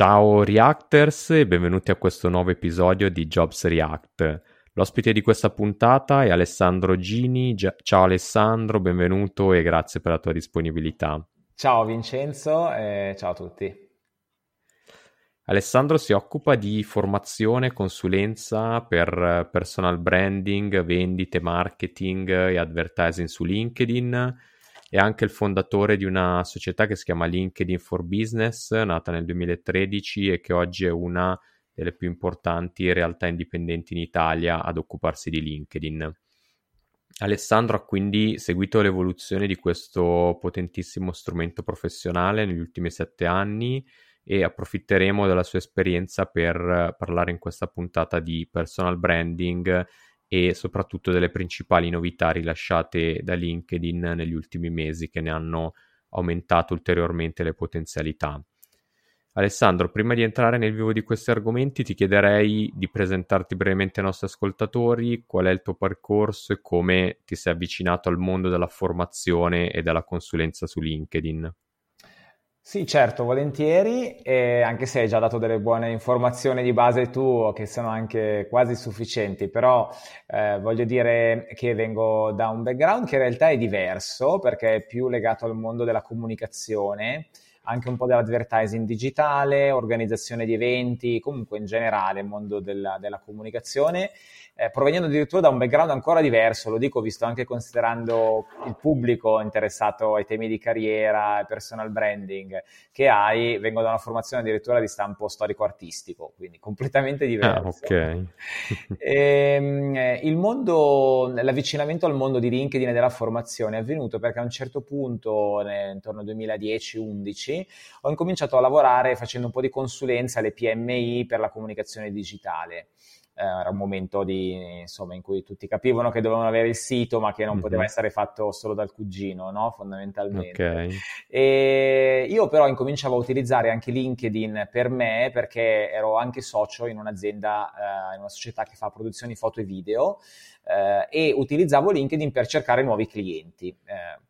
Ciao Reactors e benvenuti a questo nuovo episodio di Jobs React. L'ospite di questa puntata è Alessandro Gini. Ciao Alessandro, benvenuto e grazie per la tua disponibilità. Ciao Vincenzo e ciao a tutti. Alessandro si occupa di formazione e consulenza per personal branding, vendite, marketing e advertising su LinkedIn è anche il fondatore di una società che si chiama LinkedIn for Business, nata nel 2013 e che oggi è una delle più importanti realtà indipendenti in Italia ad occuparsi di LinkedIn. Alessandro ha quindi seguito l'evoluzione di questo potentissimo strumento professionale negli ultimi sette anni e approfitteremo della sua esperienza per parlare in questa puntata di personal branding e soprattutto delle principali novità rilasciate da LinkedIn negli ultimi mesi che ne hanno aumentato ulteriormente le potenzialità. Alessandro, prima di entrare nel vivo di questi argomenti, ti chiederei di presentarti brevemente ai nostri ascoltatori, qual è il tuo percorso e come ti sei avvicinato al mondo della formazione e della consulenza su LinkedIn. Sì, certo, volentieri, e anche se hai già dato delle buone informazioni di base tu, che sono anche quasi sufficienti, però eh, voglio dire che vengo da un background che in realtà è diverso, perché è più legato al mondo della comunicazione, anche un po' dell'advertising digitale, organizzazione di eventi, comunque in generale il mondo della, della comunicazione eh, provenendo addirittura da un background ancora diverso, lo dico visto anche considerando il pubblico interessato ai temi di carriera e personal branding che hai, vengo da una formazione addirittura di stampo storico-artistico, quindi completamente diverso. Ah, ok. e, ehm, il mondo, l'avvicinamento al mondo di LinkedIn e della formazione è avvenuto perché a un certo punto, intorno al 2010-11, ho incominciato a lavorare facendo un po' di consulenza alle PMI per la comunicazione digitale eh, era un momento di, insomma, in cui tutti capivano che dovevano avere il sito, ma che non mm-hmm. poteva essere fatto solo dal cugino, no? fondamentalmente. Okay. E io però incominciavo a utilizzare anche LinkedIn per me, perché ero anche socio in un'azienda, eh, in una società che fa produzioni foto e video, eh, e utilizzavo LinkedIn per cercare nuovi clienti eh,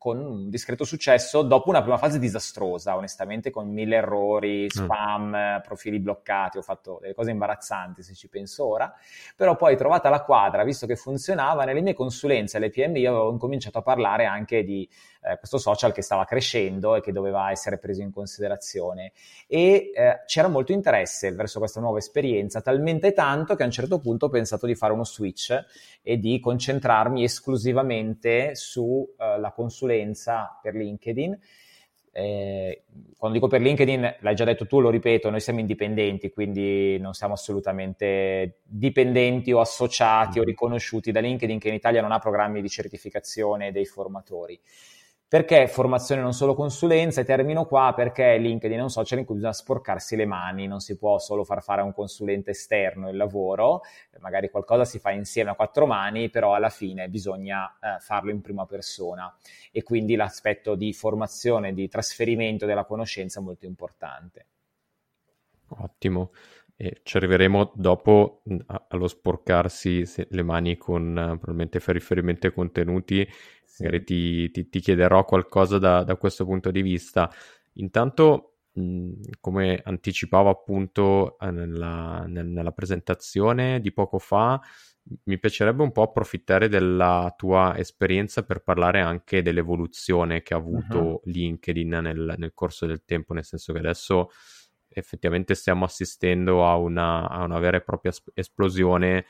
con un discreto successo dopo una prima fase disastrosa, onestamente, con mille errori, mm. spam, mm. profili bloccati, ho fatto delle cose imbarazzanti se ci penso ora, però poi trovata la quadra, visto che funzionava, nelle mie consulenze alle PMI avevo incominciato a parlare anche di eh, questo social che stava crescendo e che doveva essere preso in considerazione e eh, c'era molto interesse verso questa nuova esperienza, talmente tanto che a un certo punto ho pensato di fare uno switch e di concentrarmi esclusivamente sulla eh, consulenza per LinkedIn. Eh, quando dico per LinkedIn, l'hai già detto tu, lo ripeto, noi siamo indipendenti, quindi non siamo assolutamente dipendenti o associati o mm-hmm. riconosciuti da LinkedIn, che in Italia non ha programmi di certificazione dei formatori. Perché formazione non solo consulenza? E termino qua perché LinkedIn è un social in cui bisogna sporcarsi le mani, non si può solo far fare a un consulente esterno il lavoro, magari qualcosa si fa insieme a quattro mani, però alla fine bisogna eh, farlo in prima persona e quindi l'aspetto di formazione, di trasferimento della conoscenza è molto importante. Ottimo. E ci arriveremo dopo allo sporcarsi le mani con probabilmente fai riferimento ai contenuti, sì. magari ti, ti, ti, chiederò qualcosa da, da, questo punto di vista. Intanto, mh, come anticipavo appunto eh, nella, nella, presentazione di poco fa, mi piacerebbe un po' approfittare della tua esperienza per parlare anche dell'evoluzione che ha avuto uh-huh. LinkedIn nel, nel corso del tempo, nel senso che adesso effettivamente stiamo assistendo a una, a una vera e propria esplosione.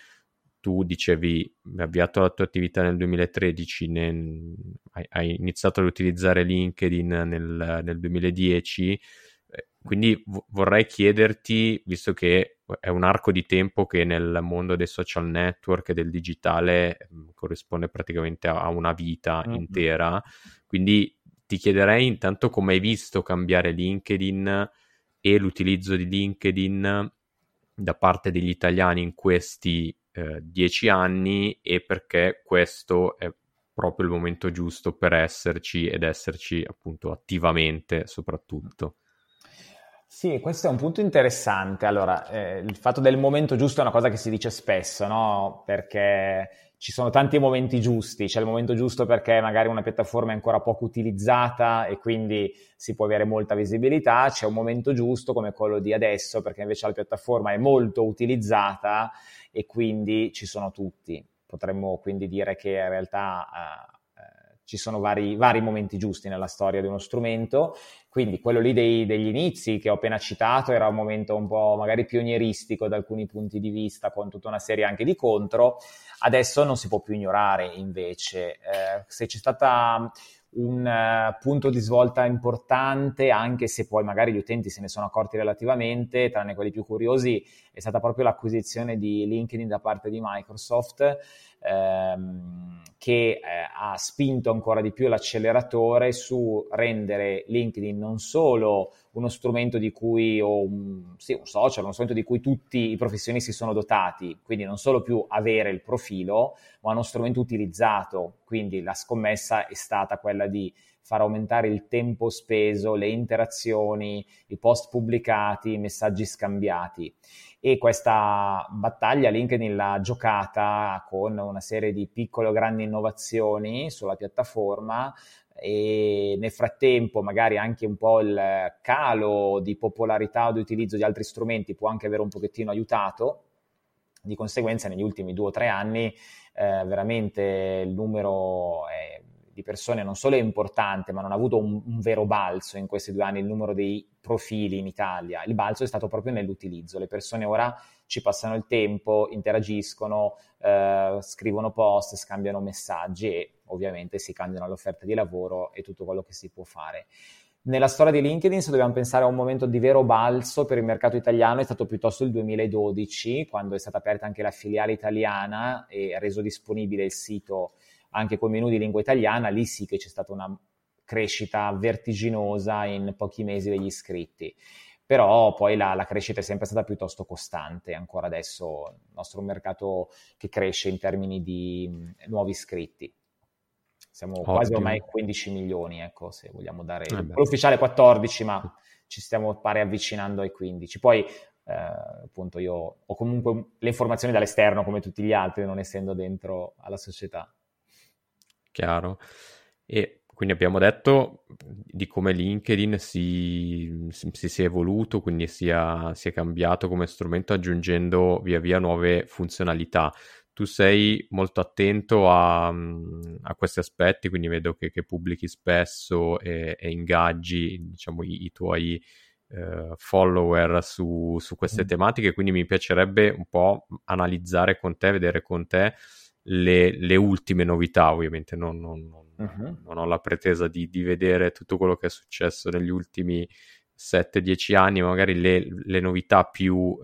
Tu dicevi, hai avviato la tua attività nel 2013, ne, hai, hai, iniziato ad utilizzare LinkedIn nel, nel 2010, eh, quindi v- vorrei chiederti, visto che è un arco di tempo che nel mondo dei social network e del digitale mm, corrisponde praticamente a, a una vita mm-hmm. intera, quindi ti chiederei intanto come hai visto cambiare LinkedIn e l'utilizzo di LinkedIn da parte degli italiani in questi eh, dieci anni e perché questo è proprio il momento giusto per esserci ed esserci appunto attivamente soprattutto. Sì, questo è un punto interessante. Allora, eh, il fatto del momento giusto è una cosa che si dice spesso, no? Perché ci sono tanti momenti giusti, c'è il momento giusto perché magari una piattaforma è ancora poco utilizzata e quindi si può avere molta visibilità, c'è un momento giusto come quello di adesso perché invece la piattaforma è molto utilizzata e quindi ci sono tutti. Potremmo quindi dire che in realtà eh, ci sono vari, vari, momenti giusti nella storia di uno strumento, quindi quello lì dei, degli inizi che ho appena citato era un momento un po' magari pionieristico da alcuni punti di vista con tutta una serie anche di contro, Adesso non si può più ignorare invece. Eh, se c'è stata un uh, punto di svolta importante, anche se poi magari gli utenti se ne sono accorti relativamente, tranne quelli più curiosi, è stata proprio l'acquisizione di LinkedIn da parte di Microsoft, ehm, che eh, ha spinto ancora di più l'acceleratore su rendere LinkedIn non solo uno strumento di cui, o un, sì, un social, uno strumento di cui tutti i professionisti sono dotati, quindi non solo più avere il profilo, ma uno strumento utilizzato, quindi la scommessa è stata quella di far aumentare il tempo speso, le interazioni, i post pubblicati, i messaggi scambiati. E questa battaglia LinkedIn l'ha giocata con una serie di piccole o grandi innovazioni sulla piattaforma, e nel frattempo magari anche un po' il calo di popolarità o di utilizzo di altri strumenti può anche aver un pochettino aiutato. Di conseguenza negli ultimi due o tre anni eh, veramente il numero è, di persone non solo è importante, ma non ha avuto un, un, vero balzo in questi due anni il numero dei profili in Italia. Il balzo è stato proprio nell'utilizzo. Le persone ora ci passano il tempo, interagiscono, eh, scrivono post, scambiano messaggi e ovviamente si cambiano l'offerta di lavoro e tutto quello che si può fare. Nella storia di LinkedIn, se dobbiamo pensare a un momento di vero balzo per il mercato italiano, è stato piuttosto il 2012, quando è stata aperta anche la filiale italiana e reso disponibile il sito anche con menu di lingua italiana. Lì sì che c'è stata una crescita vertiginosa in pochi mesi degli iscritti però poi la, la, crescita è sempre stata piuttosto costante, ancora adesso il nostro mercato che cresce in termini di nuovi iscritti. Siamo Ottimo. quasi ormai 15 milioni, ecco, se vogliamo dare... Eh l'ufficiale 14, ma ci stiamo pare avvicinando ai 15. Poi, eh, appunto, io ho comunque le informazioni dall'esterno come tutti gli altri, non essendo dentro alla società. Chiaro. E quindi abbiamo detto di come LinkedIn si, si, si è evoluto, quindi sia, si è cambiato come strumento aggiungendo via via nuove funzionalità. Tu sei molto attento a, a questi aspetti, quindi vedo che, che pubblichi spesso e, e ingaggi diciamo, i, i tuoi eh, follower su, su queste mm. tematiche, quindi mi piacerebbe un po' analizzare con te, vedere con te le, le ultime novità, ovviamente non, non, non, uh-huh. non ho la pretesa di, di, vedere tutto quello che è successo negli ultimi 7-10 anni, magari le, le novità più uh,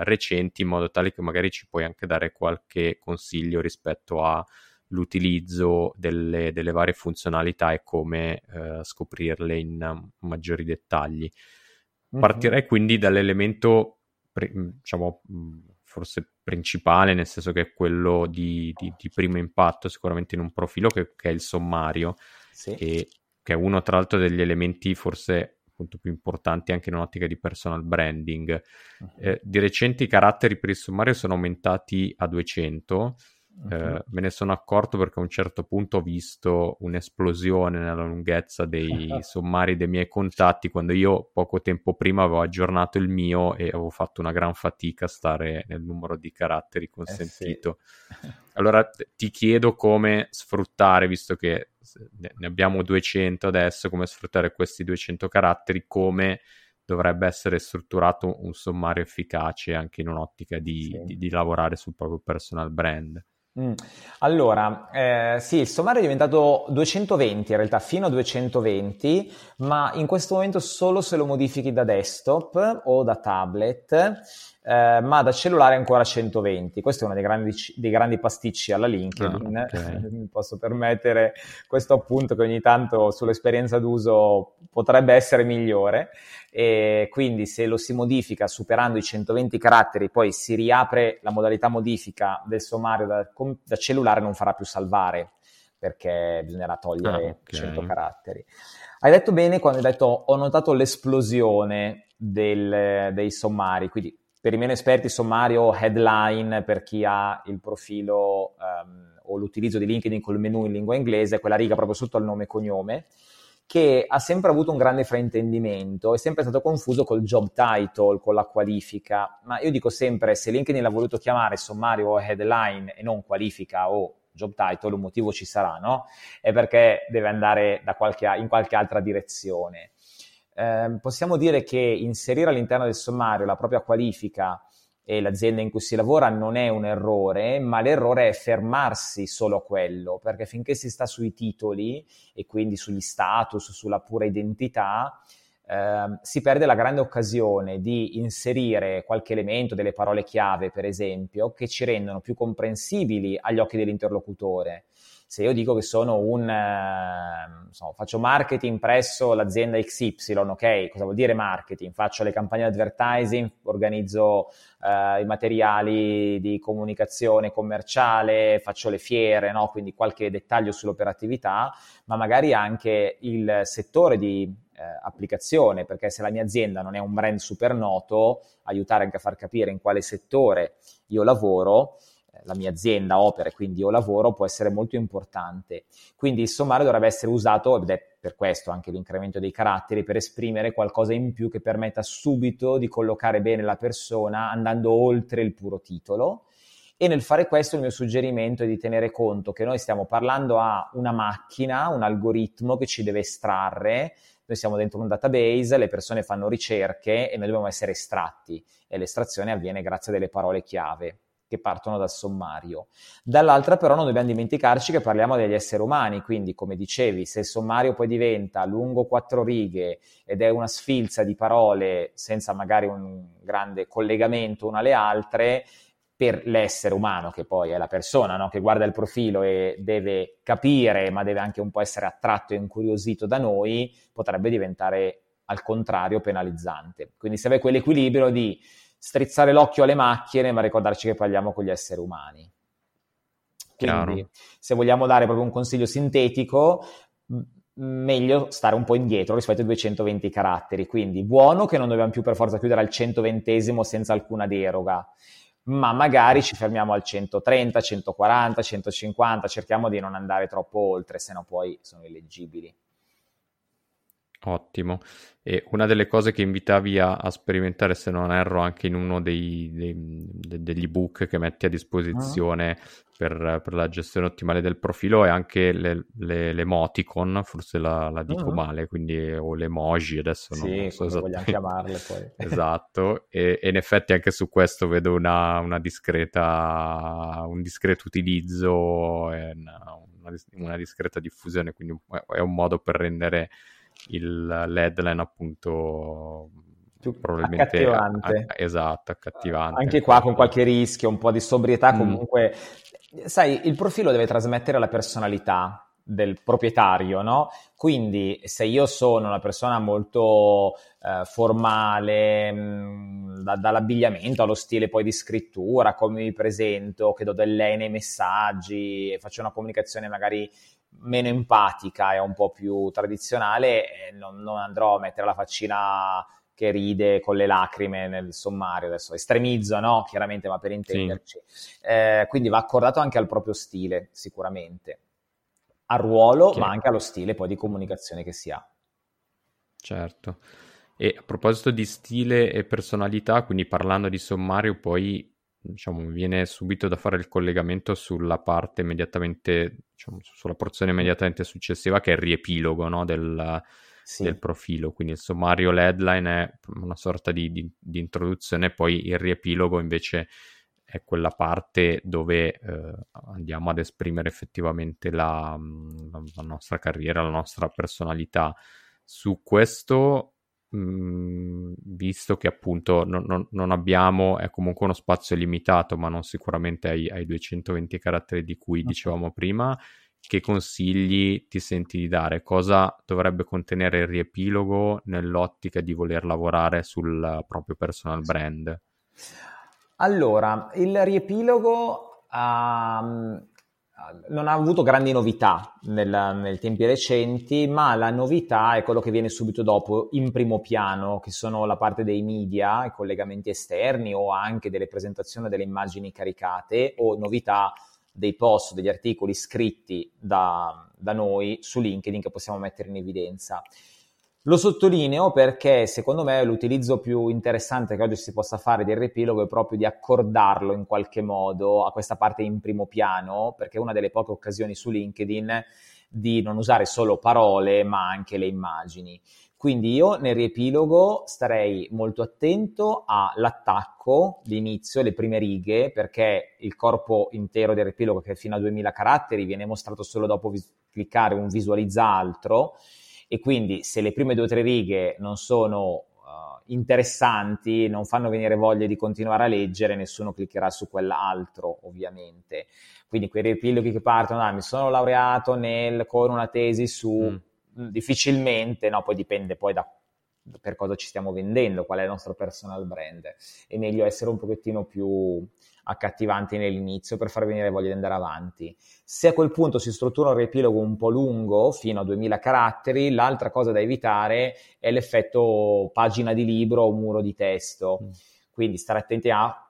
recenti, in modo tale che magari ci puoi anche dare qualche consiglio rispetto l'utilizzo delle, delle, varie funzionalità e come eh, scoprirle in maggiori dettagli. Mm-hmm. Partirei quindi dall'elemento, diciamo, forse principale, nel senso che è quello di, di, di primo impatto sicuramente in un profilo, che, che è il sommario, sì. e, che è uno tra l'altro degli elementi forse appunto più importanti anche in un'ottica di personal branding. Uh-huh. Eh, di recente i caratteri per il sommario sono aumentati a 200 Uh-huh. me ne sono accorto perché a un certo punto ho visto un'esplosione nella lunghezza dei sommari dei miei contatti quando io poco tempo prima avevo aggiornato il mio e avevo fatto una gran fatica a stare nel numero di caratteri consentito. Eh sì. Allora ti chiedo come sfruttare, visto che ne abbiamo 200 adesso, come sfruttare questi 200 caratteri, come dovrebbe essere strutturato un sommario efficace anche in un'ottica di, sì. di, di lavorare sul proprio personal brand. Mm. Allora, eh, sì, il sommario è diventato 220 in realtà, fino a 220, ma in questo momento solo se lo modifichi da desktop o da tablet eh, ma da cellulare ancora 120. Questo è uno dei grandi, dei grandi pasticci alla LinkedIn. Ah, okay. Mi posso permettere questo appunto che ogni tanto sull'esperienza d'uso potrebbe essere migliore. E quindi se lo si modifica superando i 120 caratteri, poi si riapre la modalità modifica del sommario da, da cellulare, non farà più salvare perché bisognerà togliere ah, okay. 100 caratteri. Hai detto bene quando hai detto ho notato l'esplosione del, dei sommari, quindi per i meno esperti sommario headline per chi ha il profilo um, o l'utilizzo di LinkedIn col menu in lingua inglese, quella riga proprio sotto al nome e cognome, che ha sempre avuto un grande fraintendimento, è sempre stato confuso col job title, con la qualifica, ma io dico sempre se LinkedIn l'ha voluto chiamare sommario o headline e non qualifica o job title, un motivo ci sarà, no? È perché deve andare qualche, in qualche altra direzione eh, possiamo dire che inserire all'interno del sommario la propria qualifica e l'azienda in cui si lavora non è un errore, ma l'errore è fermarsi solo a quello, perché finché si sta sui titoli e quindi sugli status, sulla pura identità, eh, si perde la grande occasione di inserire qualche elemento, delle parole chiave, per esempio, che ci rendono più comprensibili agli occhi dell'interlocutore se io dico che sono un, eh, so, faccio marketing presso l'azienda XY, ok, cosa vuol dire marketing? Faccio le campagne advertising, organizzo eh, i materiali di comunicazione commerciale, faccio le fiere, no? quindi qualche dettaglio sull'operatività, ma magari anche il settore di eh, applicazione, perché se la mia azienda non è un brand super noto, aiutare anche a far capire in quale settore io lavoro la mia azienda opera e quindi io lavoro può essere molto importante. Quindi il sommario dovrebbe essere usato, ed è per questo anche l'incremento dei caratteri, per esprimere qualcosa in più che permetta subito di collocare bene la persona andando oltre il puro titolo. E nel fare questo il mio suggerimento è di tenere conto che noi stiamo parlando a una macchina, un algoritmo che ci deve estrarre noi siamo dentro un database, le persone fanno ricerche e noi dobbiamo essere estratti e l'estrazione avviene grazie a delle parole chiave che partono dal sommario. Dall'altra però non dobbiamo dimenticarci che parliamo degli esseri umani, quindi come dicevi, se il sommario poi diventa lungo quattro righe ed è una sfilza di parole senza magari un grande collegamento una alle altre, per l'essere umano, che poi è la persona no? che guarda il profilo e deve capire, ma deve anche un po' essere attratto e incuriosito da noi, potrebbe diventare al contrario penalizzante. Quindi serve quell'equilibrio di strizzare l'occhio alle macchine, ma ricordarci che parliamo con gli esseri umani. Quindi, Chiaro. se vogliamo dare proprio un consiglio sintetico, meglio stare un po' indietro rispetto ai 220 caratteri. Quindi, buono che non dobbiamo più per forza chiudere al 120 senza alcuna deroga, ma magari ci fermiamo al 130, 140, 150, cerchiamo di non andare troppo oltre, se no poi sono illeggibili. Ottimo. E una delle cose che invitavi a, a sperimentare, se non erro, anche in uno dei, dei, de, degli ebook che metti a disposizione uh-huh. per, per, la gestione ottimale del profilo è anche le, le, l'emoticon, forse la, la dico uh-huh. male, quindi o le emoji, adesso sì, non so esattamente. vogliamo chiamarle poi. esatto, e, e, in effetti anche su questo vedo una, una discreta, un discreto utilizzo e una, una discreta diffusione, quindi è un modo per rendere il, l'headline appunto più probabilmente accattivante. A, esatto, accattivante. Anche qua con qualche rischio, un po' di sobrietà mm. comunque sai, il profilo deve trasmettere la personalità del proprietario, no? Quindi se io sono una persona molto eh, formale, mh, mm, da, dall'abbigliamento allo stile poi di scrittura, come mi presento, che do del lei nei messaggi, faccio una comunicazione magari meno empatica e un po' più tradizionale, eh, non, non andrò a mettere la faccina che ride con le lacrime nel sommario, adesso estremizzo, no? Chiaramente, ma per intenderci. Sì. Eh, quindi va accordato anche al proprio stile, sicuramente, al ruolo, okay. ma anche allo stile poi di comunicazione che si ha. Certo. E a proposito di stile e personalità, quindi parlando di sommario, poi diciamo, viene subito da fare il collegamento sulla parte immediatamente, diciamo, sulla porzione immediatamente successiva che è il riepilogo no? del, sì. del, profilo. Quindi il sommario, l'headline è una sorta di, di, di, introduzione, poi il riepilogo invece è quella parte dove eh, andiamo ad esprimere effettivamente la, la, la nostra carriera, la nostra personalità. Su questo visto che appunto non, non, non, abbiamo, è comunque uno spazio limitato, ma non sicuramente ai, ai 220 caratteri di cui dicevamo prima, che consigli ti senti di dare? Cosa dovrebbe contenere il riepilogo nell'ottica di voler lavorare sul proprio personal brand? Allora, il riepilogo um, non ha avuto grandi novità nel, nei tempi recenti, ma la novità è quello che viene subito dopo in primo piano, che sono la parte dei media, i collegamenti esterni o anche delle presentazioni delle immagini caricate o novità dei post, degli articoli scritti da, da noi su LinkedIn che possiamo mettere in evidenza. Lo sottolineo perché secondo me l'utilizzo più interessante che oggi si possa fare del riepilogo è proprio di accordarlo in qualche modo a questa parte in primo piano, perché è una delle poche occasioni su LinkedIn di non usare solo parole ma anche le immagini. Quindi io nel riepilogo starei molto attento all'attacco, l'inizio, le prime righe, perché il corpo intero del riepilogo, che è fino a 2000 caratteri, viene mostrato solo dopo vis- cliccare un visualizza altro e quindi se le prime due o tre righe non sono uh, interessanti, non fanno venire voglia di continuare a leggere, nessuno cliccherà su quell'altro ovviamente. Quindi quei riepiloghi che partono, ah, mi sono laureato nel, con una tesi su, mm. mm. difficilmente, no, poi dipende poi da per cosa ci stiamo vendendo, qual è il nostro personal brand. È meglio essere un pochettino più accattivanti nell'inizio per far venire voglia di andare avanti. Se a quel punto si struttura un riepilogo un po' lungo, fino a 2000 caratteri, l'altra cosa da evitare è l'effetto pagina di libro o muro di testo. Mm. Quindi stare attenti a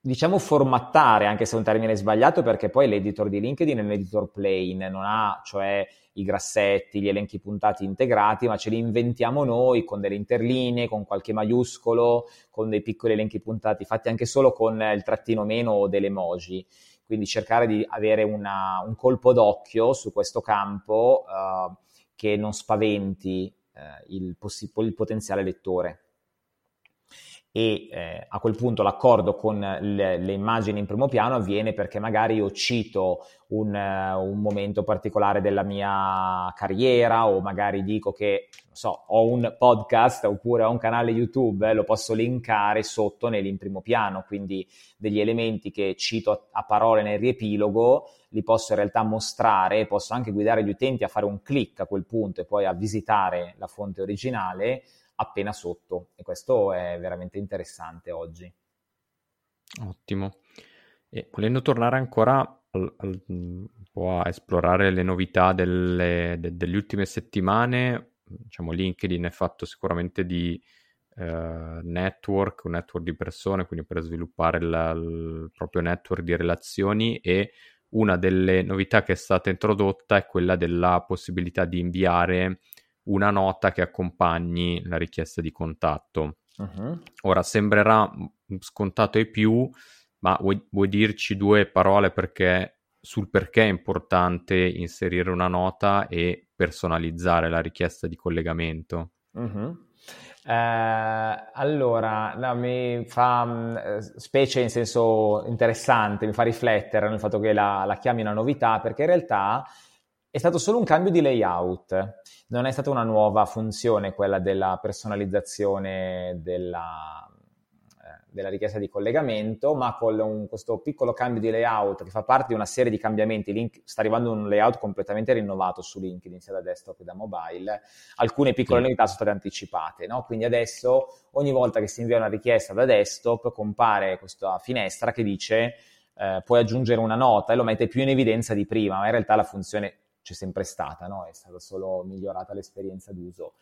diciamo formattare, anche se è un termine sbagliato, perché poi l'editor di LinkedIn è un editor plain, non ha cioè i grassetti, gli elenchi puntati integrati, ma ce li inventiamo noi con delle interlinee, con qualche maiuscolo, con dei piccoli elenchi puntati, fatti anche solo con il trattino meno o delle emoji. Quindi cercare di avere una, un colpo d'occhio su questo campo uh, che non spaventi uh, il, possi- il potenziale lettore e eh, a quel punto l'accordo con le, le, immagini in primo piano avviene perché magari io cito un, uh, un, momento particolare della mia carriera o magari dico che so, ho un podcast oppure ho un canale YouTube, eh, lo posso linkare sotto nell'in primo piano, quindi degli elementi che cito a, a parole nel riepilogo li posso in realtà mostrare, posso anche guidare gli utenti a fare un click a quel punto e poi a visitare la fonte originale appena sotto e questo è veramente interessante oggi. Ottimo. E volendo tornare ancora al, al, a esplorare le novità delle, de, delle ultime settimane, diciamo LinkedIn è fatto sicuramente di eh, network, un network di persone, quindi per sviluppare la, il proprio network di relazioni e una delle novità che è stata introdotta è quella della possibilità di inviare una nota che accompagni la richiesta di contatto. Uh-huh. Ora sembrerà scontato ai più, ma vuoi, vuoi, dirci due parole perché, sul perché è importante inserire una nota e personalizzare la richiesta di collegamento? Uh-huh. Eh, allora, no, mi fa mm, specie in senso interessante, mi fa riflettere nel fatto che la, la chiami una novità, perché in realtà è stato solo un cambio di layout, non è stata una nuova funzione quella della personalizzazione della, eh, della richiesta di collegamento, ma con un, questo piccolo cambio di layout che fa parte di una serie di cambiamenti, link, sta arrivando un layout completamente rinnovato su LinkedIn, sia da desktop che da mobile, alcune piccole sì. novità sono state anticipate, no? quindi adesso ogni volta che si invia una richiesta da desktop compare questa finestra che dice eh, puoi aggiungere una nota e lo mette più in evidenza di prima, ma in realtà la funzione c'è sempre stata, no? è stata solo migliorata l'esperienza d'uso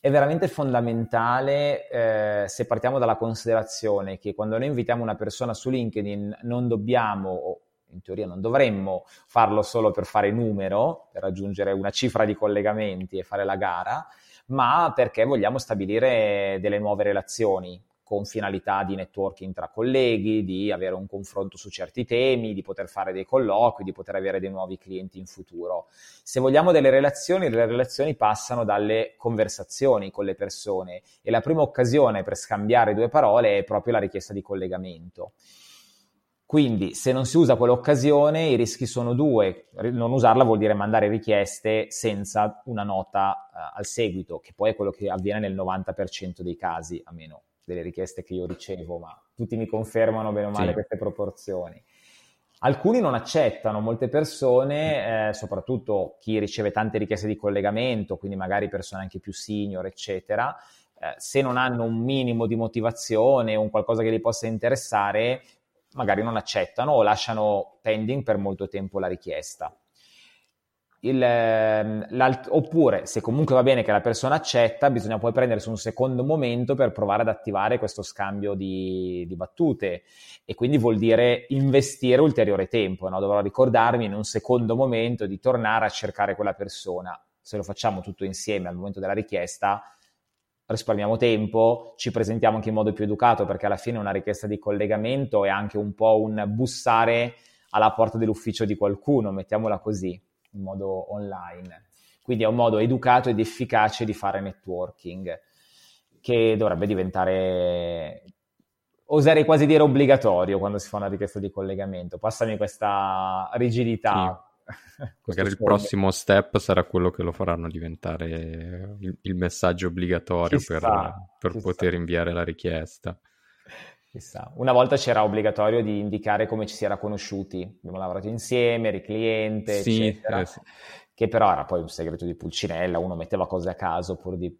è veramente fondamentale eh, se partiamo dalla considerazione che quando noi invitiamo una persona su LinkedIn non dobbiamo, o in teoria non dovremmo farlo solo per fare numero, per raggiungere una cifra di collegamenti e fare la gara, ma perché vogliamo stabilire delle nuove relazioni con finalità di networking tra colleghi, di avere un confronto su certi temi, di poter fare dei colloqui, di poter avere dei nuovi clienti in futuro. Se vogliamo delle relazioni, le relazioni passano dalle conversazioni con le persone e la prima occasione per scambiare due parole è proprio la richiesta di collegamento. Quindi se non si usa quell'occasione i rischi sono due, non usarla vuol dire mandare richieste senza una nota uh, al seguito, che poi è quello che avviene nel 90% dei casi, a meno delle richieste che io ricevo, ma tutti mi confermano bene o male sì. queste proporzioni. Alcuni non accettano, molte persone, eh, soprattutto chi riceve tante richieste di collegamento, quindi magari persone anche più senior, eccetera, eh, se non hanno un minimo di motivazione o un qualcosa che li possa interessare, magari non accettano o lasciano pending per molto tempo la richiesta. Il, ehm, oppure, se comunque va bene che la persona accetta, bisogna poi prendersi un secondo momento per provare ad attivare questo scambio di, di battute e quindi vuol dire investire ulteriore tempo. No? Dovrò ricordarmi in un secondo momento di tornare a cercare quella persona. Se lo facciamo tutto insieme al momento della richiesta, risparmiamo tempo, ci presentiamo anche in modo più educato perché alla fine una richiesta di collegamento è anche un po' un bussare alla porta dell'ufficio di qualcuno, mettiamola così in modo online. Quindi è un modo educato ed efficace di fare networking che dovrebbe diventare, oserei quasi dire obbligatorio quando si fa una richiesta di collegamento. Passami questa rigidità. Sì. Magari il prossimo step sarà quello che lo faranno diventare il, il messaggio obbligatorio per, per poter sta. inviare la richiesta. Chissà. Una volta c'era obbligatorio di indicare come ci si era conosciuti, abbiamo lavorato insieme, eri cliente, sì, eccetera, eh sì. che però era poi un segreto di Pulcinella, uno metteva cose a caso pur di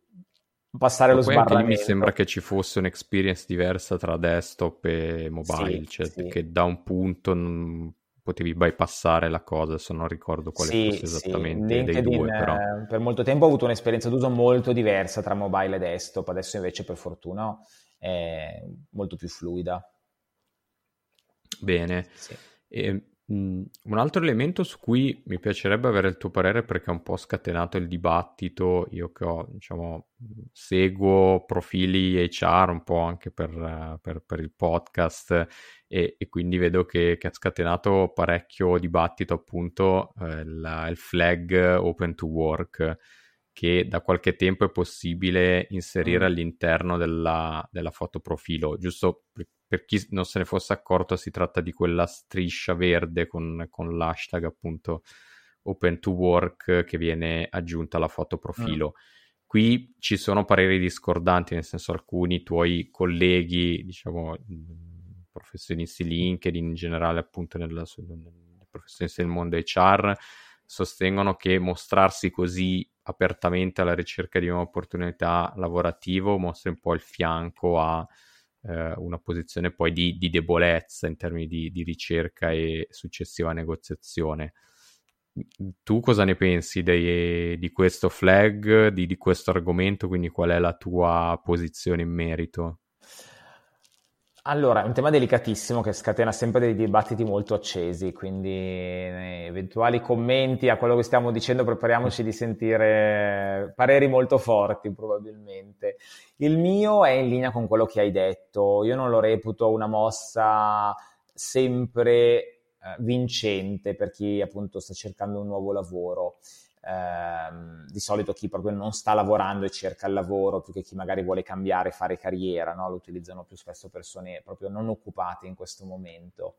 passare Ma lo sbarramento. mi sembra che ci fosse un'experience diversa tra desktop e mobile, sì, cioè che da un punto non potevi bypassare la cosa, adesso non ricordo quale sì, fosse esattamente sì. dei due, però. Eh, per molto tempo ho avuto un'esperienza d'uso molto diversa tra mobile e desktop, adesso invece per fortuna è molto più fluida. Bene. Sì. E, mh, un altro elemento su cui mi piacerebbe avere il tuo parere perché è un po' scatenato il dibattito, io che ho, diciamo, seguo profili HR un po' anche per, per, per il podcast e, e, quindi vedo che, che, ha scatenato parecchio dibattito appunto eh, il, il flag open to work che da qualche tempo è possibile inserire mm. all'interno della, della foto profilo. Giusto per, per, chi non se ne fosse accorto, si tratta di quella striscia verde con, con l'hashtag appunto open to work che viene aggiunta alla foto profilo. Mm. Qui ci sono pareri discordanti, nel senso alcuni tuoi colleghi, diciamo, professionisti LinkedIn in generale, appunto, nella, nel professionisti del mondo HR, sostengono che mostrarsi così apertamente alla ricerca di un'opportunità lavorativa mostra un po' il fianco a eh, una posizione poi di, di, debolezza in termini di, di, ricerca e successiva negoziazione. Tu cosa ne pensi dei, di questo flag, di, di questo argomento? Quindi qual è la tua posizione in merito? Allora, è un tema delicatissimo che scatena sempre dei dibattiti molto accesi, quindi eventuali commenti a quello che stiamo dicendo prepariamoci di sentire pareri molto forti probabilmente. Il mio è in linea con quello che hai detto, io non lo reputo una mossa sempre eh, vincente per chi appunto sta cercando un nuovo lavoro ehm, di solito chi proprio non sta lavorando e cerca il lavoro più che chi magari vuole cambiare, fare carriera, no? lo utilizzano più spesso persone proprio non occupate in questo momento.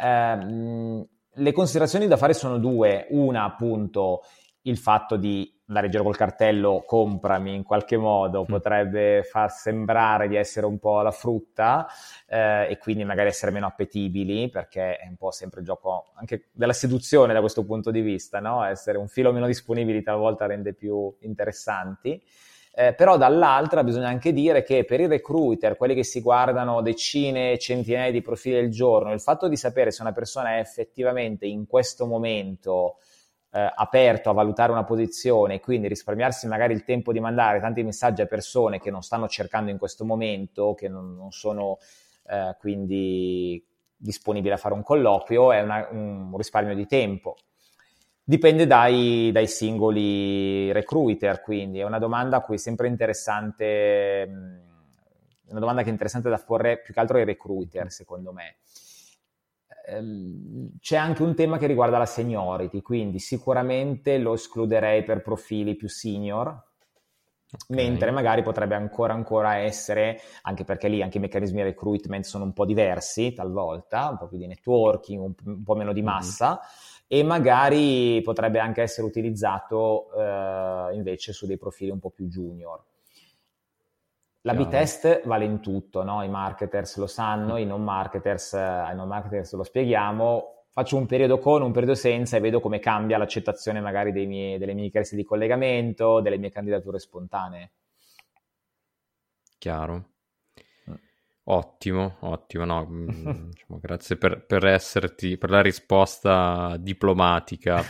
Eh, le considerazioni da fare sono due, una appunto il fatto di andare in giro col cartello comprami in qualche modo, mm. potrebbe far sembrare di essere un po' la frutta eh, e quindi magari essere meno appetibili perché è un po' sempre il gioco anche della seduzione da questo punto di vista, no? essere un filo meno disponibili talvolta rende più interessanti. Eh, però dall'altra bisogna anche dire che per i recruiter, quelli che si guardano decine, centinaia di profili al giorno, il fatto di sapere se una persona è effettivamente in questo momento eh, aperto a valutare una posizione e quindi risparmiarsi magari il tempo di mandare tanti messaggi a persone che non stanno cercando in questo momento, che non, non sono eh, quindi disponibili a fare un colloquio, è una, un risparmio di tempo. Dipende dai, dai, singoli recruiter, quindi è una domanda a cui è sempre interessante, una domanda che è interessante da porre più che altro ai recruiter, secondo me. Ehm, c'è anche un tema che riguarda la seniority, quindi sicuramente lo escluderei per profili più senior, Okay. mentre magari potrebbe ancora, ancora essere, anche perché lì anche i meccanismi di recruitment sono un po' diversi talvolta, un po' più di networking, un, un po' meno di massa, mm-hmm. e magari potrebbe anche essere utilizzato eh, invece su dei profili un po' più junior. La B-test vale in tutto, no? i marketers lo sanno, i non marketers, ai non marketers lo spieghiamo. Faccio un periodo con, un periodo senza e vedo come cambia l'accettazione magari miei, delle mie richieste di collegamento, delle mie candidature spontanee. Chiaro. Ottimo, ottimo, no, mm, diciamo, grazie per, per, esserti, per la risposta diplomatica.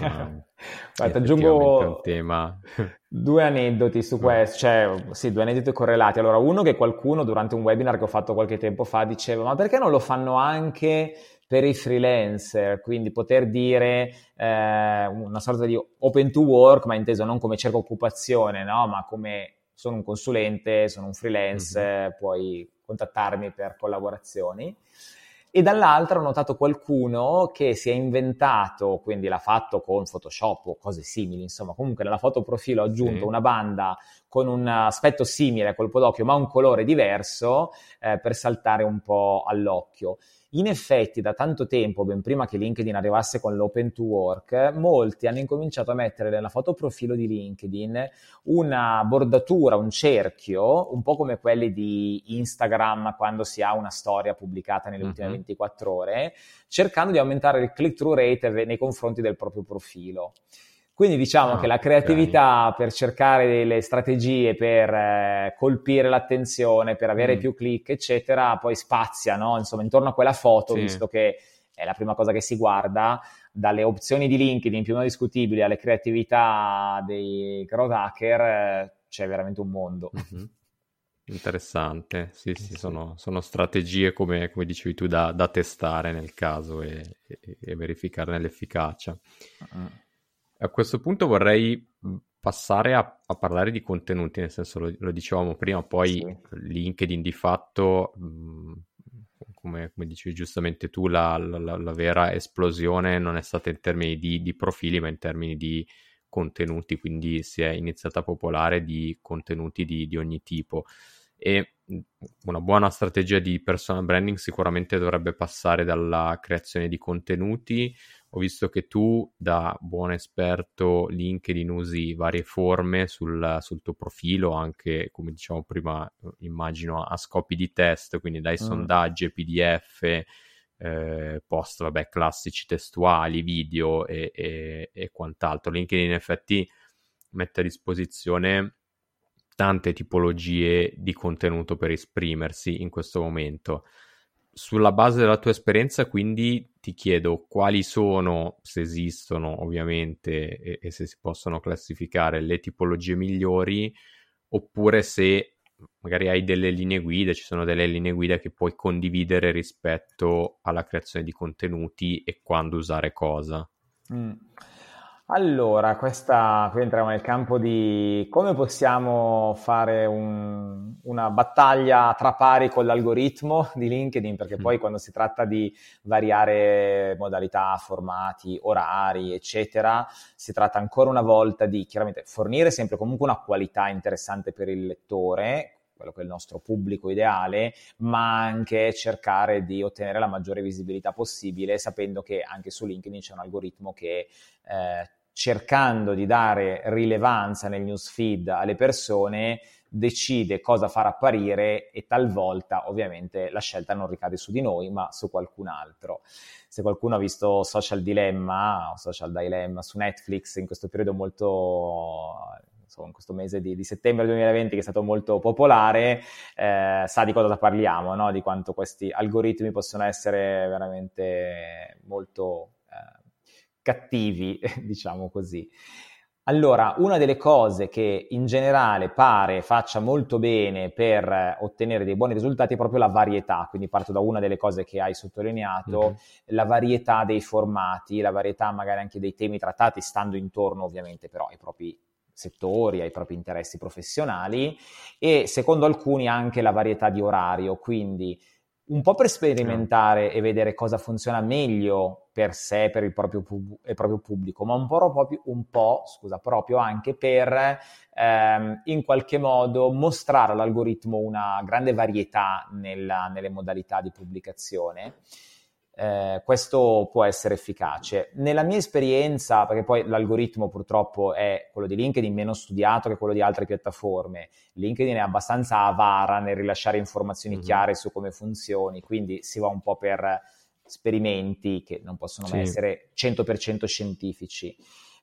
Guarda, aggiungo due aneddoti su questo, cioè sì, due aneddoti correlati. Allora, uno che qualcuno durante un webinar che ho fatto qualche tempo fa diceva, ma perché non lo fanno anche per i freelancer, quindi poter dire eh, una sorta di open to work, ma inteso non come cerca occupazione, no? ma come sono un consulente, sono un freelance, mm-hmm. puoi contattarmi per collaborazioni. E dall'altra ho notato qualcuno che si è inventato, quindi l'ha fatto con Photoshop o cose simili, insomma, comunque nella foto profilo ha aggiunto sì. una banda con un aspetto simile a colpo d'occhio, ma un colore diverso eh, per saltare un po' all'occhio. In effetti, da tanto tempo, ben prima che LinkedIn arrivasse con l'open to work, molti hanno incominciato a mettere nella foto profilo di LinkedIn una bordatura, un cerchio, un po' come quelli di Instagram quando si ha una storia pubblicata nelle ultime uh-huh. 24 ore, cercando di aumentare il click-through rate nei confronti del proprio profilo. Quindi diciamo oh, che la creatività okay. per cercare delle strategie per eh, colpire l'attenzione, per avere mm. più click, eccetera, poi spazia, no? Insomma, intorno a quella foto, sì. visto che è la prima cosa che si guarda, dalle opzioni di LinkedIn più o meno discutibili alle creatività dei growth hacker, eh, c'è veramente un mondo. Mm-hmm. Interessante, sì, sì, sono, sono strategie, come, come, dicevi tu, da, da testare nel caso e, e, e verificarne l'efficacia. Uh-huh. A questo punto vorrei passare a, a, parlare di contenuti, nel senso lo, lo dicevamo prima, poi sì. LinkedIn di fatto, mh, come, come, dicevi giustamente tu, la, la, la, vera esplosione non è stata in termini di, di, profili, ma in termini di contenuti, quindi si è iniziata a popolare di contenuti di, di ogni tipo. E una buona strategia di personal branding sicuramente dovrebbe passare dalla creazione di contenuti ho visto che tu, da buon esperto LinkedIn, usi varie forme sul, sul tuo profilo, anche come diciamo prima, immagino a scopi di test, quindi dai mm. sondaggi, PDF, eh, post, vabbè, classici testuali, video e, e, e quant'altro. LinkedIn in effetti mette a disposizione tante tipologie di contenuto per esprimersi in questo momento sulla base della tua esperienza, quindi ti chiedo quali sono, se esistono ovviamente, e, e, se si possono classificare le tipologie migliori, oppure se magari hai delle linee guida, ci sono delle linee guida che puoi condividere rispetto alla creazione di contenuti e quando usare cosa. Mm. Allora, questa, qui entriamo nel campo di come possiamo fare un, una battaglia tra pari con l'algoritmo di LinkedIn, perché mm. poi quando si tratta di variare modalità, formati, orari, eccetera, si tratta ancora una volta di chiaramente fornire sempre comunque una qualità interessante per il lettore, quello che è il nostro pubblico ideale, ma anche cercare di ottenere la maggiore visibilità possibile, sapendo che anche su LinkedIn c'è un algoritmo che eh, cercando di dare rilevanza nel newsfeed alle persone, decide cosa far apparire e talvolta ovviamente la scelta non ricade su di noi ma su qualcun altro. Se qualcuno ha visto Social Dilemma o Social Dilemma su Netflix in questo periodo molto in questo mese di, di, settembre 2020 che è stato molto popolare, eh, sa di cosa parliamo, no? di quanto questi algoritmi possono essere veramente molto cattivi, diciamo così. Allora, una delle cose che in generale pare faccia molto bene per ottenere dei buoni risultati è proprio la varietà, quindi parto da una delle cose che hai sottolineato, mm-hmm. la varietà dei formati, la varietà magari anche dei temi trattati, stando intorno ovviamente però ai propri settori, ai propri interessi professionali e secondo alcuni anche la varietà di orario, quindi un po' per sperimentare e vedere cosa funziona meglio per sé, per il proprio, pub- il proprio pubblico, ma un po', proprio, un po', scusa, proprio anche per ehm, in qualche modo mostrare all'algoritmo una grande varietà nella, nelle modalità di pubblicazione eh, questo può essere efficace. Nella mia esperienza, perché poi l'algoritmo purtroppo è quello di LinkedIn meno studiato che quello di altre piattaforme, LinkedIn è abbastanza avara nel rilasciare informazioni mm-hmm. chiare su come funzioni, quindi si va un po' per esperimenti che non possono sì. mai essere 100% scientifici.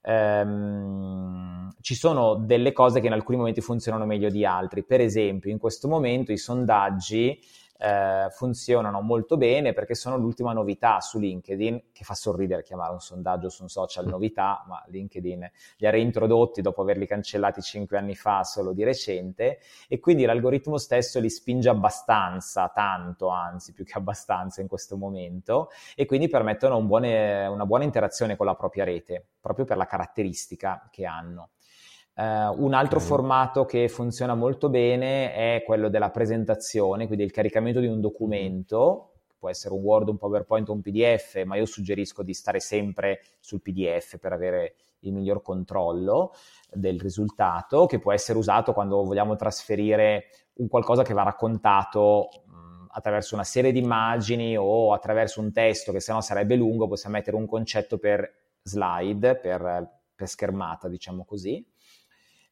Um, ci sono delle cose che in alcuni momenti funzionano meglio di altri. Per esempio, in questo momento i sondaggi eh, funzionano molto bene perché sono l'ultima novità su LinkedIn, che fa sorridere chiamare un sondaggio su un social novità, ma LinkedIn li ha reintrodotti dopo averli cancellati cinque anni fa solo di recente e quindi l'algoritmo stesso li spinge abbastanza, tanto anzi, più che abbastanza in questo momento e quindi permettono un buone, una buona interazione con la propria rete, proprio per la caratteristica che hanno. Uh, un altro okay. formato che funziona molto bene è quello della presentazione, quindi il caricamento di un documento, può essere un Word, un PowerPoint o un PDF, ma io suggerisco di stare sempre sul PDF per avere il miglior controllo del risultato, che può essere usato quando vogliamo trasferire un qualcosa che va raccontato mh, attraverso una serie di immagini o attraverso un testo che sennò sarebbe lungo, possiamo mettere un concetto per slide, per, per schermata, diciamo così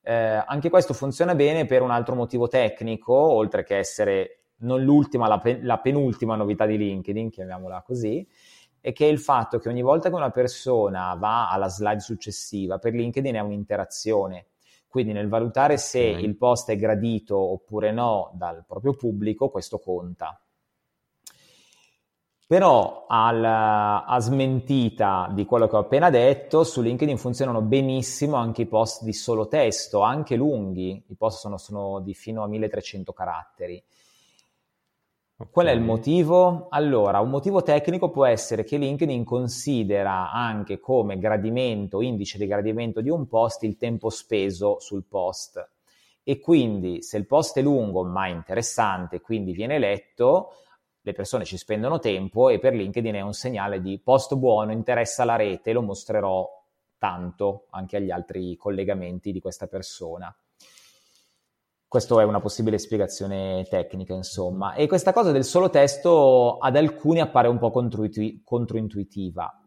eh, anche questo funziona bene per un altro motivo tecnico, oltre che essere non l'ultima, la, pe- la penultima novità di LinkedIn, chiamiamola così, è che è il fatto che ogni volta che una persona va alla slide successiva, per LinkedIn è un'interazione. Quindi nel valutare se okay. il post è gradito oppure no dal proprio pubblico, questo conta. Però al, a smentita di quello che ho appena detto, su LinkedIn funzionano benissimo anche i post di solo testo, anche lunghi, i post sono, sono di fino a 1300 caratteri. Qual è il motivo? Allora, un motivo tecnico può essere che LinkedIn considera anche come gradimento, indice di gradimento di un post, il tempo speso sul post. E quindi se il post è lungo ma interessante, quindi viene letto, le persone ci spendono tempo e per LinkedIn è un segnale di post buono, interessa la rete, lo mostrerò tanto anche agli altri collegamenti di questa persona. Questa è una possibile spiegazione tecnica, insomma. E questa cosa del solo testo ad alcuni appare un po' controintuitiva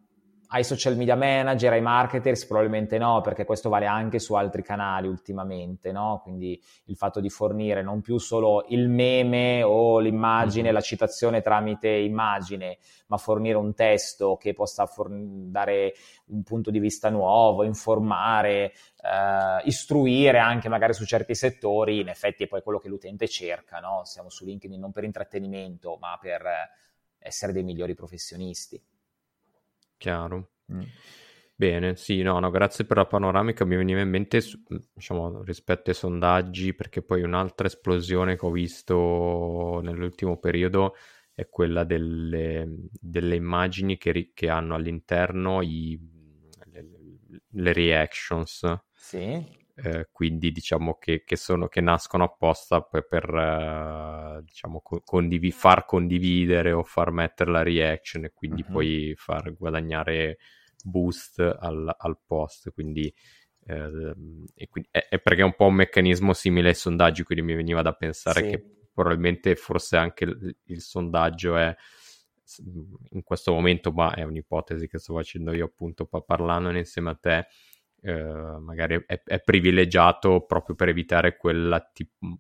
ai social media manager, ai marketers probabilmente no, perché questo vale anche su altri canali ultimamente, no? Quindi il fatto di fornire non più solo il meme o l'immagine, mm-hmm. la citazione tramite immagine, ma fornire un testo che possa forn- dare un punto di vista nuovo, informare, eh, istruire anche magari su certi settori, in effetti è poi quello che l'utente cerca, no? Siamo su LinkedIn non per intrattenimento, ma per essere dei migliori professionisti. Chiaro. Mm. Bene, sì, no, no, grazie per la panoramica. Mi veniva in mente, diciamo, rispetto ai sondaggi, perché poi un'altra esplosione che ho visto nell'ultimo periodo è quella delle, delle immagini che, che, hanno all'interno i, le, le, reactions. Sì. Eh, quindi diciamo che, che, sono, che nascono apposta per, per uh, diciamo, condiv- far condividere o far mettere la reaction e quindi uh-huh. poi far guadagnare boost al, al post. Quindi, eh, quindi è, è, perché è un po' un meccanismo simile ai sondaggi, quindi mi veniva da pensare sì. che probabilmente forse anche il, il sondaggio è in questo momento, ma è un'ipotesi che sto facendo io appunto parlandone insieme a te, eh, magari è, è, privilegiato proprio per evitare quella, tip-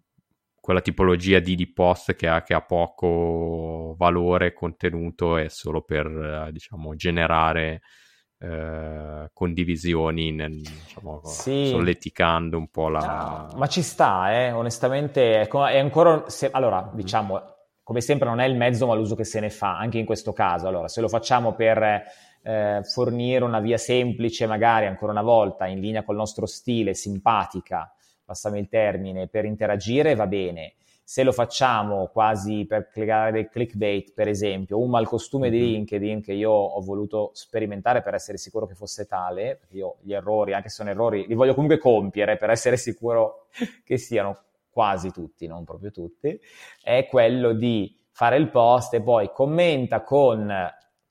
quella tipologia di, di post che ha, che ha, poco valore contenuto e solo per, eh, diciamo, generare eh, condivisioni, nel, diciamo, sì. solleticando un po' la... No, ma ci sta, eh? onestamente, è, è ancora... Se, allora, diciamo, come sempre non è il mezzo ma l'uso che se ne fa, anche in questo caso. Allora, se lo facciamo per eh, fornire una via semplice, magari ancora una volta in linea col nostro stile, simpatica, passami il termine, per interagire va bene. Se lo facciamo quasi per creare del clickbait, per esempio, un malcostume di LinkedIn che io ho voluto sperimentare per essere sicuro che fosse tale, perché io gli errori, anche se sono errori, li voglio comunque compiere per essere sicuro che siano quasi tutti, non proprio tutti, è quello di fare il post e poi commenta con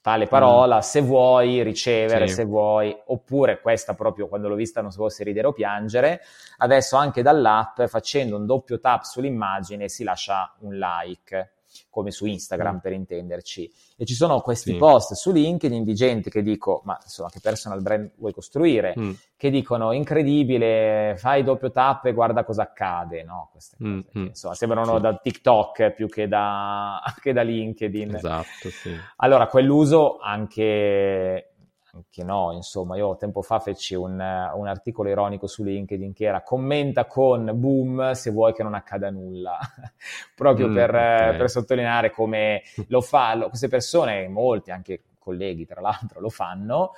tale parola, mm. se vuoi ricevere, sì. se vuoi, oppure questa proprio quando l'ho vista non so se ridere o piangere, adesso anche dall'app facendo un doppio tap sull'immagine si lascia un like come su Instagram mm. per intenderci. E ci sono questi sì. post su LinkedIn di gente che dico, ma insomma, che personal brand vuoi costruire? Mm. Che dicono, incredibile, fai doppio tap e guarda cosa accade, no? Queste mm, cose, mm. insomma, sembrano sì. da TikTok più che da, che da LinkedIn. Esatto, sì. Allora, quell'uso anche anche no, insomma, io tempo fa feci un, un, articolo ironico su LinkedIn che era commenta con boom se vuoi che non accada nulla, proprio mm, per, okay. per, sottolineare come lo fanno queste persone, molti, anche colleghi tra l'altro, lo fanno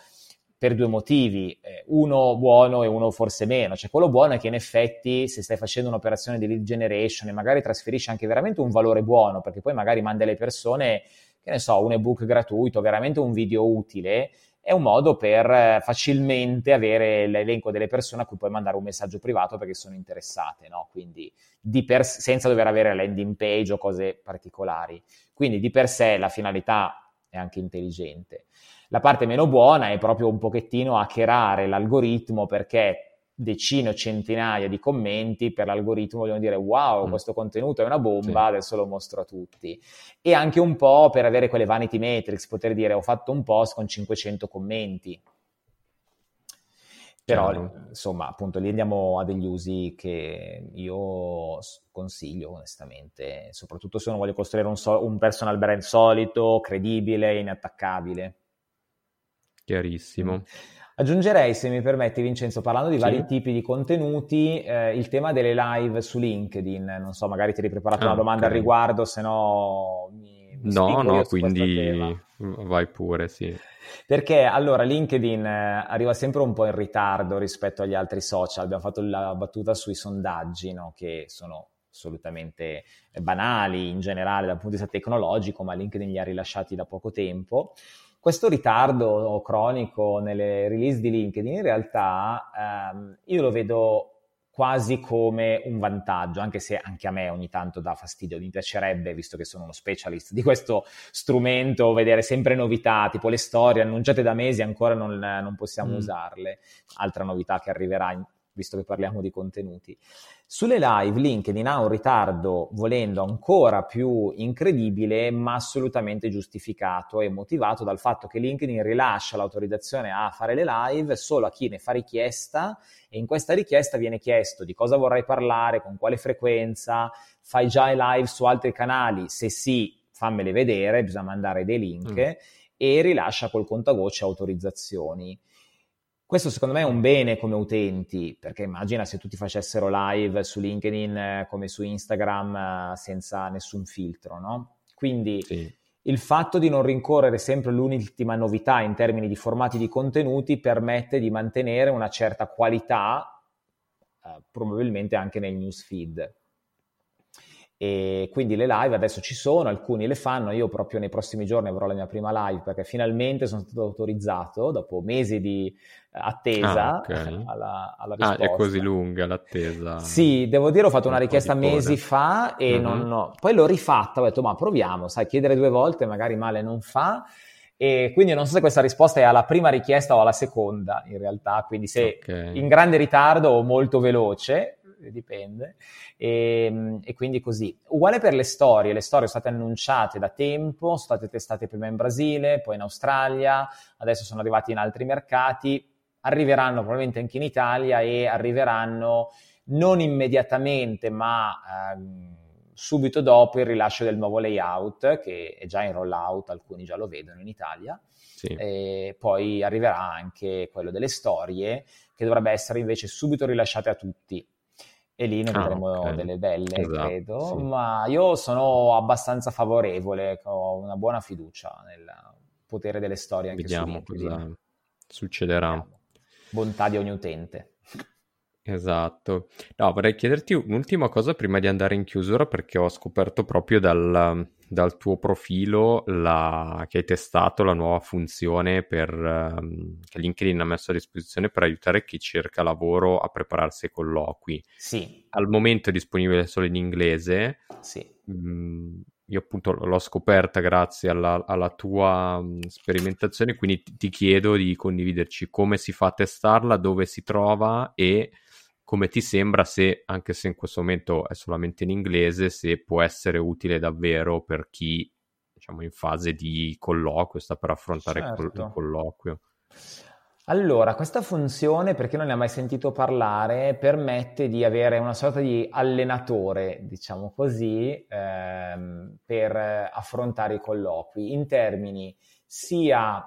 per due motivi, eh, uno buono e uno forse meno, cioè quello buono è che in effetti se stai facendo un'operazione di lead generation e magari trasferisci anche veramente un valore buono, perché poi magari mandi alle persone, che ne so, un ebook gratuito, veramente un video utile, è un modo per eh, facilmente avere l'elenco delle persone a cui puoi mandare un messaggio privato perché sono interessate, no? Quindi per, senza dover avere landing page o cose particolari. Quindi di per sé la finalità è anche intelligente. La parte meno buona è proprio un pochettino hackerare l'algoritmo perché decine o centinaia di commenti per l'algoritmo vogliono dire wow mm. questo contenuto è una bomba sì. adesso lo mostro a tutti e anche un po' per avere quelle vanity metrics poter dire ho fatto un post con 500 commenti però Chiaro. insomma appunto lì andiamo a degli usi che io consiglio onestamente soprattutto se non voglio costruire un, so- un personal brand solito credibile inattaccabile chiarissimo mm. Aggiungerei, se mi permetti Vincenzo, parlando di sì. vari tipi di contenuti, eh, il tema delle live su LinkedIn. Non so, magari ti hai preparato ah, una domanda okay. al riguardo, se no mi, mi No, no, quindi vai pure, sì. Perché allora LinkedIn eh, arriva sempre un po' in ritardo rispetto agli altri social. Abbiamo fatto la battuta sui sondaggi, no? che sono assolutamente banali in generale dal punto di vista tecnologico, ma LinkedIn li ha rilasciati da poco tempo. Questo ritardo cronico nelle release di LinkedIn in realtà ehm, io lo vedo quasi come un vantaggio, anche se anche a me ogni tanto dà fastidio. Mi piacerebbe, visto che sono uno specialist di questo strumento, vedere sempre novità, tipo le storie annunciate da mesi ancora non, non possiamo mm. usarle. Altra novità che arriverà in, visto che parliamo di contenuti. Sulle live LinkedIn ha un ritardo, volendo ancora più incredibile, ma assolutamente giustificato e motivato dal fatto che LinkedIn rilascia l'autorizzazione a fare le live solo a chi ne fa richiesta e in questa richiesta viene chiesto di cosa vorrai parlare, con quale frequenza, fai già i live su altri canali, se sì, fammele vedere, bisogna mandare dei link mm. e rilascia col contavoce autorizzazioni. Questo secondo me è un bene come utenti, perché immagina se tutti facessero live su LinkedIn eh, come su Instagram eh, senza nessun filtro, no? Quindi sì. il fatto di non rincorrere sempre l'ultima novità in termini di formati di contenuti permette di mantenere una certa qualità, eh, probabilmente anche nel newsfeed. E quindi le live adesso ci sono, alcuni le fanno, io proprio nei prossimi giorni avrò la mia prima live perché finalmente sono stato autorizzato dopo mesi di attesa ah, okay. alla, alla risposta. Ah, è così lunga l'attesa? Sì, devo dire ho fatto una richiesta mesi fa e uh-huh. non ho... poi l'ho rifatta, ho detto ma proviamo, sai, chiedere due volte magari male non fa e quindi non so se questa risposta è alla prima richiesta o alla seconda in realtà, quindi se okay. in grande ritardo o molto veloce, dipende. E, ehm, e, quindi così. Uguale per le storie, le storie sono state annunciate da tempo, sono state testate prima in Brasile, poi in Australia, adesso sono arrivate in altri mercati. Arriveranno probabilmente anche in Italia e arriveranno non immediatamente, ma ehm, subito dopo il rilascio del nuovo layout, che è già in rollout, alcuni già lo vedono in Italia. Sì. E poi arriverà anche quello delle storie, che dovrebbe essere invece subito rilasciate a tutti e lì ne ah, vedremo okay. delle belle, esatto, credo. Sì. Ma io sono abbastanza favorevole, ho una buona fiducia nel potere delle storie anche Vediamo cosa succederà. Vediamo. Bontà di ogni utente. Esatto. No, vorrei chiederti un'ultima cosa prima di andare in chiusura perché ho scoperto proprio dal, dal tuo profilo la, che hai testato la nuova funzione per, um, che LinkedIn ha messo a disposizione per aiutare chi cerca lavoro a prepararsi ai colloqui. Sì. Al momento è disponibile solo in inglese. Sì. Mm, io appunto l'ho scoperta grazie alla, alla tua um, sperimentazione, quindi ti, ti chiedo di condividerci come si fa a testarla, dove si trova e come ti sembra se, anche se in questo momento è solamente in inglese, se può essere utile davvero per chi, diciamo, in fase di colloquio, sta per affrontare certo. il, col- colloquio. Allora, questa funzione, per chi non ne ha mai sentito parlare, permette di avere una sorta di allenatore, diciamo così, ehm, per affrontare i colloqui in termini sia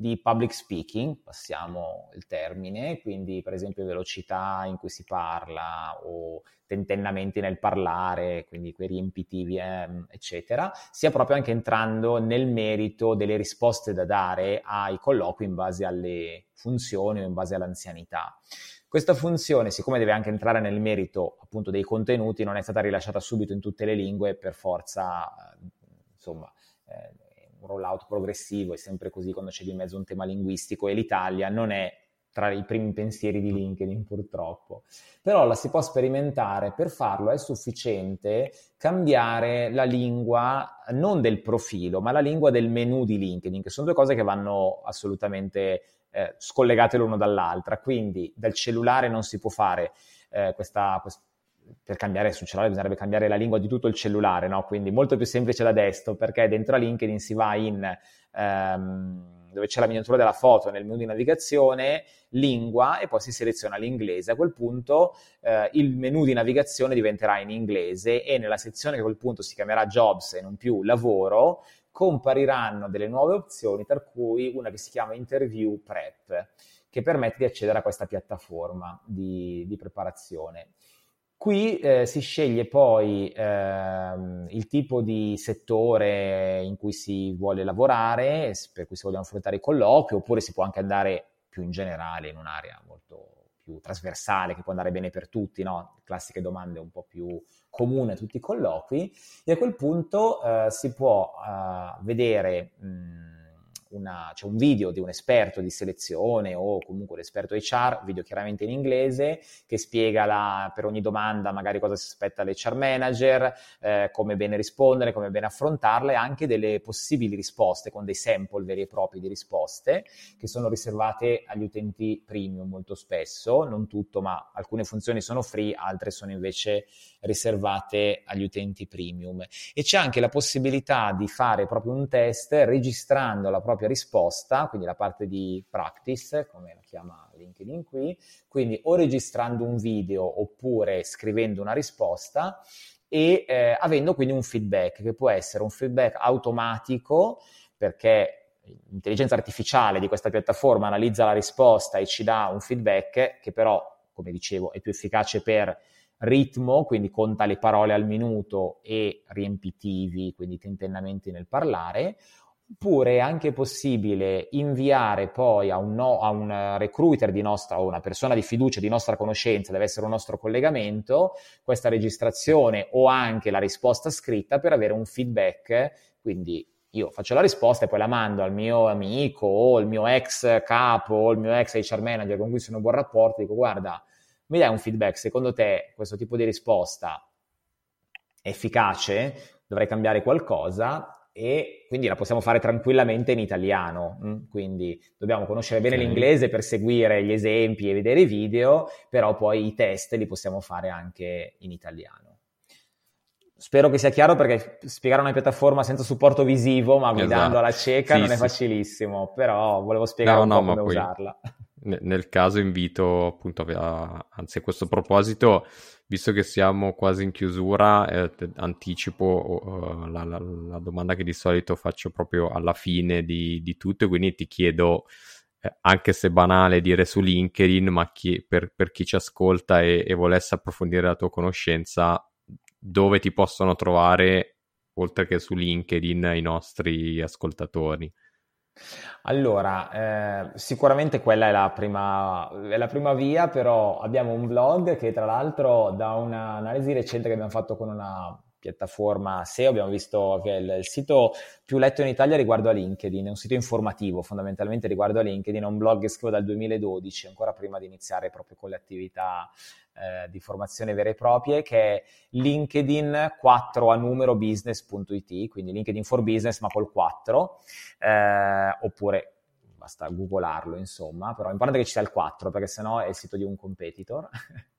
di public speaking, passiamo il termine, quindi per esempio velocità in cui si parla o tentennamenti nel parlare, quindi quei riempitivi, eh, eccetera, sia proprio anche entrando nel merito delle risposte da dare ai colloqui in base alle funzioni o in base all'anzianità. Questa funzione, siccome deve anche entrare nel merito appunto dei contenuti, non è stata rilasciata subito in tutte le lingue, per forza, insomma, eh, un rollout progressivo, è sempre così quando c'è di mezzo un tema linguistico e l'Italia non è tra i primi pensieri di LinkedIn purtroppo. Però la si può sperimentare, per farlo è sufficiente cambiare la lingua non del profilo, ma la lingua del menu di LinkedIn, che sono due cose che vanno assolutamente eh, scollegate l'uno dall'altra. Quindi dal cellulare non si può fare eh, questa, questa per cambiare sul cellulare bisognerebbe cambiare la lingua di tutto il cellulare, no? Quindi molto più semplice da desktop perché dentro a LinkedIn si va in ehm, dove c'è la miniatura della foto nel menu di navigazione, lingua e poi si seleziona l'inglese. A quel punto eh, il menu di navigazione diventerà in inglese e nella sezione che a quel punto si chiamerà Jobs e non più Lavoro compariranno delle nuove opzioni, tra cui una che si chiama Interview Prep, che permette di accedere a questa piattaforma di, di preparazione. Qui eh, si sceglie poi ehm, il tipo di settore in cui si vuole lavorare, per cui si vogliono affrontare i colloqui, oppure si può anche andare più in generale in un'area molto più trasversale che può andare bene per tutti, no? classiche domande un po' più comune a tutti i colloqui, e a quel punto eh, si può eh, vedere mh, una, c'è un video di un esperto di selezione o comunque l'esperto HR, video chiaramente in inglese, che spiega la, per ogni domanda magari cosa si aspetta l'HR manager, eh, come bene rispondere, come bene affrontarla e anche delle possibili risposte con dei sample veri e propri di risposte che sono riservate agli utenti premium molto spesso, non tutto, ma alcune funzioni sono free, altre sono invece riservate agli utenti premium. E c'è anche la possibilità di fare proprio un test registrando la propria risposta, quindi la parte di practice, come la chiama LinkedIn qui, quindi o registrando un video oppure scrivendo una risposta e eh, avendo quindi un feedback che può essere un feedback automatico perché l'intelligenza artificiale di questa piattaforma analizza la risposta e ci dà un feedback che però, come dicevo, è più efficace per ritmo, quindi conta le parole al minuto e riempitivi, quindi tentennamenti nel parlare, oppure è anche possibile inviare poi a un, no, a un recruiter di nostra o una persona di fiducia di nostra conoscenza, deve essere un nostro collegamento, questa registrazione o anche la risposta scritta per avere un feedback, quindi io faccio la risposta e poi la mando al mio amico o al mio ex capo o al mio ex HR manager con cui sono in buon rapporto, dico guarda, mi dai un feedback, secondo te questo tipo di risposta è efficace, dovrei cambiare qualcosa e quindi la possiamo fare tranquillamente in italiano, mm? quindi dobbiamo conoscere bene okay. l'inglese per seguire gli esempi e vedere i video, però poi i test li possiamo fare anche in italiano. Spero che sia chiaro perché spiegare una piattaforma senza supporto visivo, ma guidando esatto. alla cieca, sì, non sì. è facilissimo, però volevo spiegare no, un no, po' come poi... usarla. Nel caso invito appunto a, anzi a questo proposito visto che siamo quasi in chiusura eh, anticipo uh, la, la, la, domanda che di solito faccio proprio alla fine di, di tutto quindi ti chiedo eh, anche se banale dire su LinkedIn ma chi, per, per, chi ci ascolta e, e volesse approfondire la tua conoscenza dove ti possono trovare oltre che su LinkedIn i nostri ascoltatori allora, eh, sicuramente quella è la, prima, è la prima via, però abbiamo un blog che tra l'altro da un'analisi recente che abbiamo fatto con una piattaforma SEO, abbiamo visto che il, il, sito più letto in Italia riguardo a LinkedIn, è un sito informativo fondamentalmente riguardo a LinkedIn, è un blog che scrivo dal 2012, ancora prima di iniziare proprio con le attività eh, di formazione vere e proprie, che è LinkedIn 4 a numero business.it, quindi LinkedIn for Business ma col 4, eh, oppure basta googolarlo insomma, però importante che ci sia il 4 perché sennò è il sito di un competitor.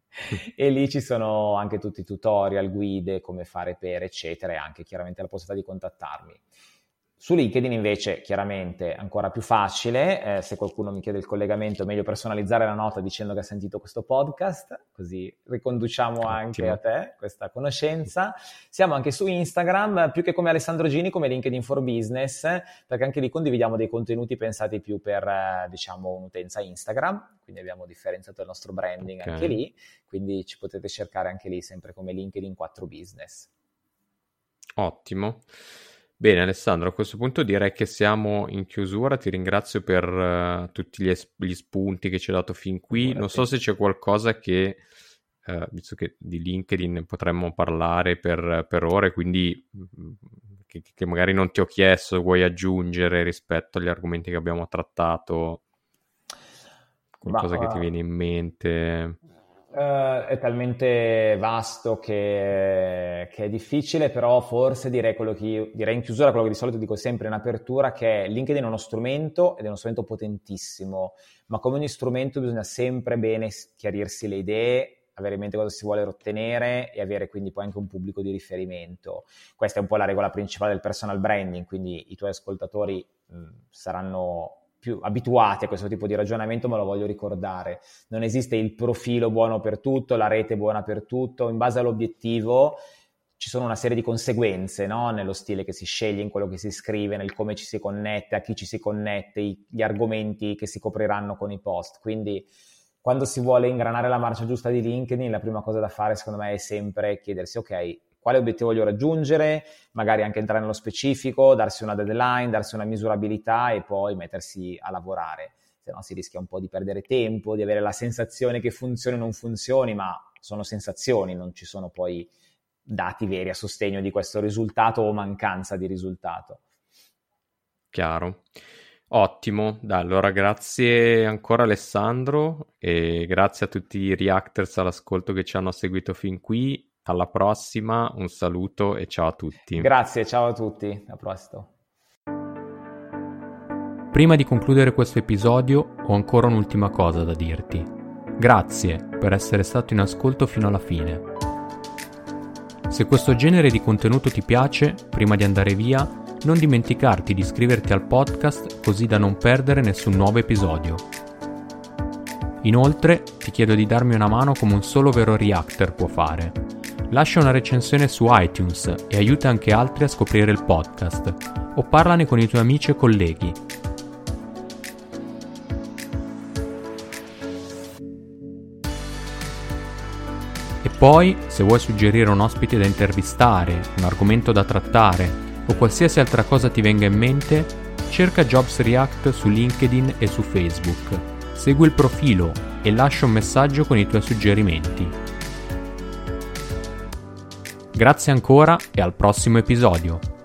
e lì ci sono anche tutti i tutorial, guide, come fare per, eccetera, e anche chiaramente la possibilità di contattarmi. Su LinkedIn invece chiaramente ancora più facile, eh, se qualcuno mi chiede il collegamento è meglio personalizzare la nota dicendo che ha sentito questo podcast, così riconduciamo Ottimo. anche a te questa conoscenza. Siamo anche su Instagram, più che come Alessandro Gini, come LinkedIn for Business, perché anche lì condividiamo dei contenuti pensati più per, eh, diciamo, un'utenza Instagram, quindi abbiamo differenziato il nostro branding okay. anche lì, quindi ci potete cercare anche lì sempre come LinkedIn 4 Business. Ottimo. Bene Alessandro, a questo punto direi che siamo in chiusura, ti ringrazio per uh, tutti gli, es- gli, spunti che ci hai dato fin qui, Buonasera. non so se c'è qualcosa che, uh, visto che di LinkedIn potremmo parlare per, per ore, quindi mm, che, che, magari non ti ho chiesto, vuoi aggiungere rispetto agli argomenti che abbiamo trattato, qualcosa Ma, che ti viene in mente? Uh, è talmente vasto che, che, è difficile, però forse direi quello che io, direi in chiusura quello che di solito dico sempre in apertura, che LinkedIn è uno strumento ed è uno strumento potentissimo, ma come ogni strumento bisogna sempre bene chiarirsi le idee, avere in mente cosa si vuole ottenere e avere quindi poi anche un pubblico di riferimento. Questa è un po' la regola principale del personal branding, quindi i tuoi ascoltatori mh, saranno più abituati a questo tipo di ragionamento, ma lo voglio ricordare. Non esiste il profilo buono per tutto, la rete buona per tutto, in base all'obiettivo ci sono una serie di conseguenze no? nello stile che si sceglie, in quello che si scrive, nel come ci si connette, a chi ci si connette, gli argomenti che si copriranno con i post. Quindi quando si vuole ingranare la marcia giusta di LinkedIn, la prima cosa da fare secondo me è sempre chiedersi, ok, quale obiettivo voglio raggiungere, magari anche entrare nello specifico, darsi una deadline, darsi una misurabilità e poi mettersi a lavorare. Se no si rischia un po' di perdere tempo, di avere la sensazione che funzioni o non funzioni, ma sono sensazioni, non ci sono poi dati veri a sostegno di questo risultato o mancanza di risultato. Chiaro. Ottimo, Dai, allora grazie ancora Alessandro e grazie a tutti i reactors all'ascolto che ci hanno seguito fin qui alla prossima, un saluto e ciao a tutti. Grazie, ciao a tutti, a presto. Prima di concludere questo episodio ho ancora un'ultima cosa da dirti. Grazie per essere stato in ascolto fino alla fine. Se questo genere di contenuto ti piace, prima di andare via, non dimenticarti di iscriverti al podcast così da non perdere nessun nuovo episodio. Inoltre ti chiedo di darmi una mano come un solo vero reactor può fare Lascia una recensione su iTunes e aiuta anche altri a scoprire il podcast o parlane con i tuoi amici e colleghi. E poi, se vuoi suggerire un ospite da intervistare, un argomento da trattare o qualsiasi altra cosa ti venga in mente, cerca Jobs React su LinkedIn e su Facebook. Segui il profilo e lascia un messaggio con i tuoi suggerimenti. Grazie ancora e al prossimo episodio.